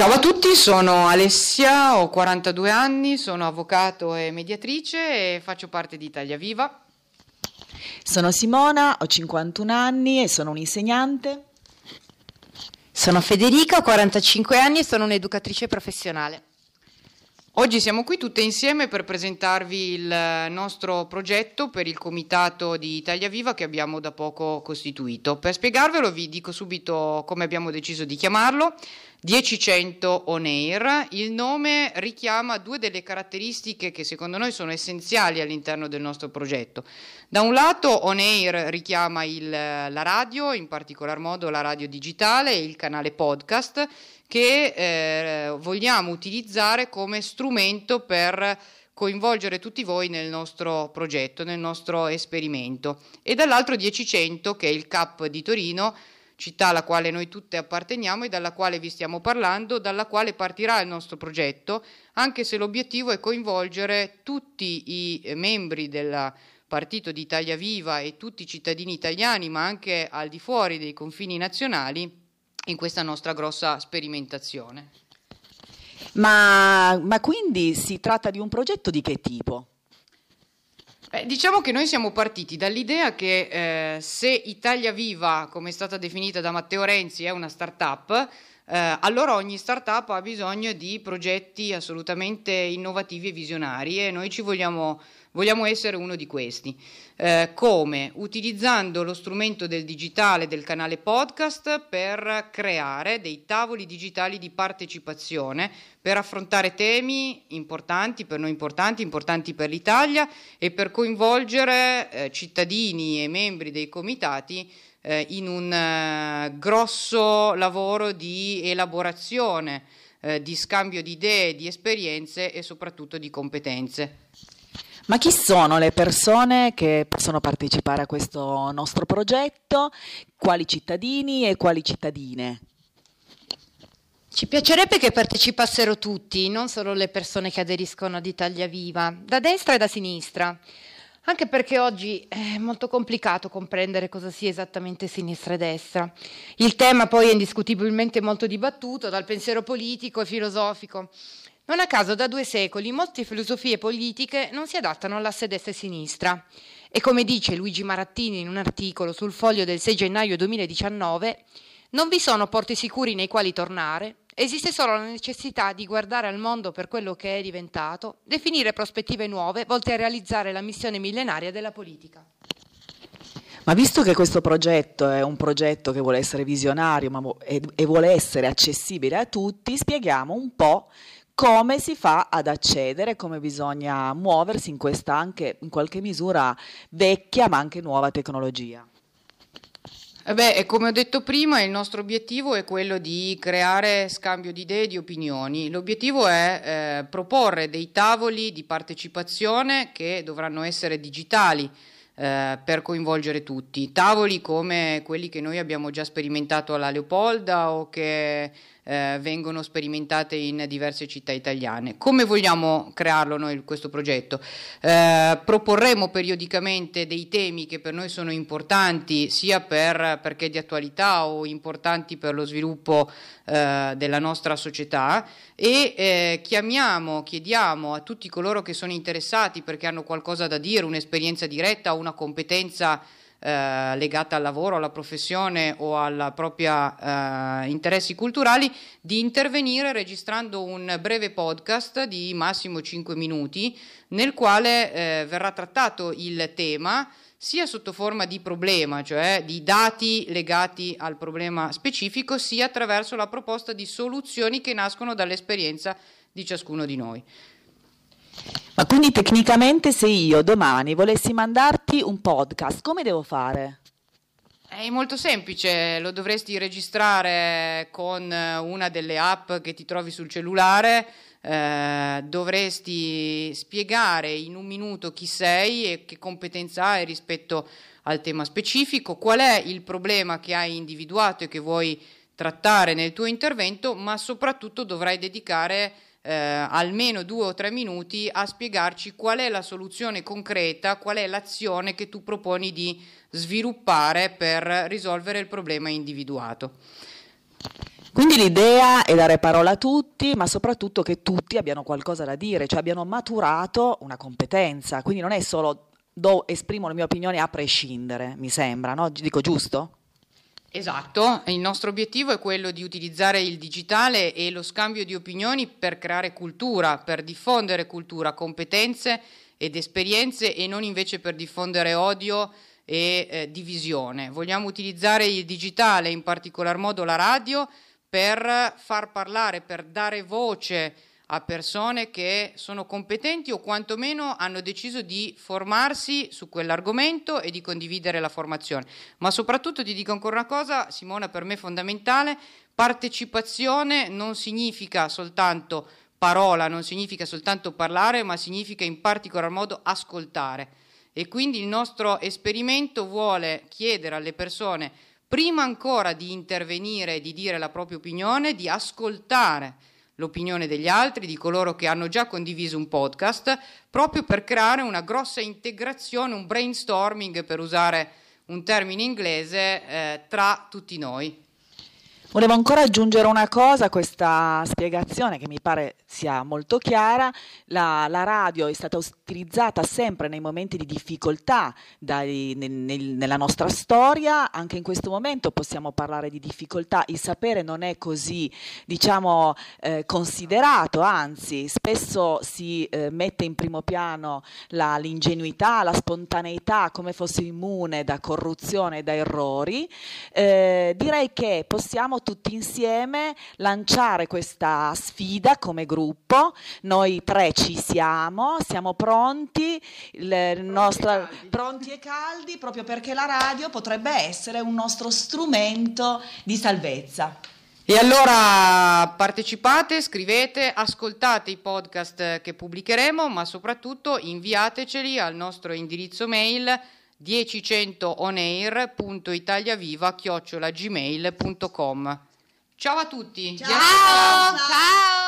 Ciao a tutti, sono Alessia, ho 42 anni, sono avvocato e mediatrice e faccio parte di Italia Viva. Sono Simona, ho 51 anni e sono un'insegnante. Sono Federica, ho 45 anni e sono un'educatrice professionale. Oggi siamo qui tutte insieme per presentarvi il nostro progetto per il comitato di Italia Viva che abbiamo da poco costituito. Per spiegarvelo vi dico subito come abbiamo deciso di chiamarlo. 10-100 On Air. Il nome richiama due delle caratteristiche che secondo noi sono essenziali all'interno del nostro progetto. Da un lato On Air richiama il, la radio, in particolar modo la radio digitale e il canale podcast che eh, vogliamo utilizzare come strumento per coinvolgere tutti voi nel nostro progetto, nel nostro esperimento. E dall'altro 10-100 che è il CAP di Torino città alla quale noi tutte apparteniamo e dalla quale vi stiamo parlando, dalla quale partirà il nostro progetto, anche se l'obiettivo è coinvolgere tutti i membri del Partito di Italia Viva e tutti i cittadini italiani, ma anche al di fuori dei confini nazionali, in questa nostra grossa sperimentazione. Ma, ma quindi si tratta di un progetto di che tipo? Eh, diciamo che noi siamo partiti dall'idea che eh, se Italia Viva, come è stata definita da Matteo Renzi, è una start-up, eh, allora ogni start-up ha bisogno di progetti assolutamente innovativi e visionari e noi ci vogliamo Vogliamo essere uno di questi. Eh, come? Utilizzando lo strumento del digitale del canale podcast per creare dei tavoli digitali di partecipazione per affrontare temi importanti, per noi importanti, importanti per l'Italia e per coinvolgere eh, cittadini e membri dei comitati eh, in un eh, grosso lavoro di elaborazione, eh, di scambio di idee, di esperienze e soprattutto di competenze. Ma chi sono le persone che possono partecipare a questo nostro progetto? Quali cittadini e quali cittadine? Ci piacerebbe che partecipassero tutti, non solo le persone che aderiscono ad Italia Viva, da destra e da sinistra. Anche perché oggi è molto complicato comprendere cosa sia esattamente sinistra e destra. Il tema poi è indiscutibilmente molto dibattuto dal pensiero politico e filosofico. Non a caso da due secoli molte filosofie politiche non si adattano all'asse destra e sinistra. E come dice Luigi Marattini in un articolo sul foglio del 6 gennaio 2019, non vi sono porti sicuri nei quali tornare, esiste solo la necessità di guardare al mondo per quello che è diventato, definire prospettive nuove volte a realizzare la missione millenaria della politica. Ma visto che questo progetto è un progetto che vuole essere visionario ma, e, e vuole essere accessibile a tutti, spieghiamo un po' come si fa ad accedere, come bisogna muoversi in questa anche in qualche misura vecchia ma anche nuova tecnologia. Eh beh, come ho detto prima, il nostro obiettivo è quello di creare scambio di idee e di opinioni. L'obiettivo è eh, proporre dei tavoli di partecipazione che dovranno essere digitali eh, per coinvolgere tutti. Tavoli come quelli che noi abbiamo già sperimentato alla Leopolda o che eh, vengono sperimentate in diverse città italiane. Come vogliamo crearlo noi questo progetto? Eh, proporremo periodicamente dei temi che per noi sono importanti sia per, perché di attualità o importanti per lo sviluppo eh, della nostra società e eh, chiamiamo, chiediamo a tutti coloro che sono interessati perché hanno qualcosa da dire, un'esperienza diretta, una competenza eh, legata al lavoro, alla professione o ai propri eh, interessi culturali, di intervenire registrando un breve podcast di massimo 5 minuti nel quale eh, verrà trattato il tema sia sotto forma di problema, cioè di dati legati al problema specifico, sia attraverso la proposta di soluzioni che nascono dall'esperienza di ciascuno di noi. Ma quindi tecnicamente se io domani volessi mandarti un podcast, come devo fare? È molto semplice, lo dovresti registrare con una delle app che ti trovi sul cellulare, eh, dovresti spiegare in un minuto chi sei e che competenza hai rispetto al tema specifico, qual è il problema che hai individuato e che vuoi trattare nel tuo intervento, ma soprattutto dovrai dedicare eh, almeno due o tre minuti a spiegarci qual è la soluzione concreta, qual è l'azione che tu proponi di sviluppare per risolvere il problema individuato. Quindi l'idea è dare parola a tutti, ma soprattutto che tutti abbiano qualcosa da dire, cioè abbiano maturato una competenza. Quindi non è solo do, esprimo le mie opinioni a prescindere, mi sembra, no? Dico giusto? Esatto, il nostro obiettivo è quello di utilizzare il digitale e lo scambio di opinioni per creare cultura, per diffondere cultura, competenze ed esperienze e non invece per diffondere odio e eh, divisione. Vogliamo utilizzare il digitale, in particolar modo la radio, per far parlare, per dare voce a persone che sono competenti o quantomeno hanno deciso di formarsi su quell'argomento e di condividere la formazione. Ma soprattutto ti dico ancora una cosa, Simona, per me fondamentale, partecipazione non significa soltanto parola, non significa soltanto parlare, ma significa in particolar modo ascoltare. E quindi il nostro esperimento vuole chiedere alle persone, prima ancora di intervenire e di dire la propria opinione, di ascoltare l'opinione degli altri, di coloro che hanno già condiviso un podcast, proprio per creare una grossa integrazione, un brainstorming, per usare un termine inglese, eh, tra tutti noi. Volevo ancora aggiungere una cosa a questa spiegazione che mi pare sia molto chiara. La, la radio è stata utilizzata sempre nei momenti di difficoltà dai, nel, nel, nella nostra storia, anche in questo momento possiamo parlare di difficoltà. Il sapere non è così, diciamo, eh, considerato, anzi spesso si eh, mette in primo piano la, l'ingenuità, la spontaneità come fosse immune da corruzione e da errori. Eh, direi che possiamo tutti insieme lanciare questa sfida come gruppo. Noi tre ci siamo, siamo pronti, il nostro, pronti e caldi proprio perché la radio potrebbe essere un nostro strumento di salvezza. E allora partecipate, scrivete, ascoltate i podcast che pubblicheremo, ma soprattutto inviateceli al nostro indirizzo mail 1010onair.italiaviva.gmail.com Ciao a tutti! Ciao! Ciao!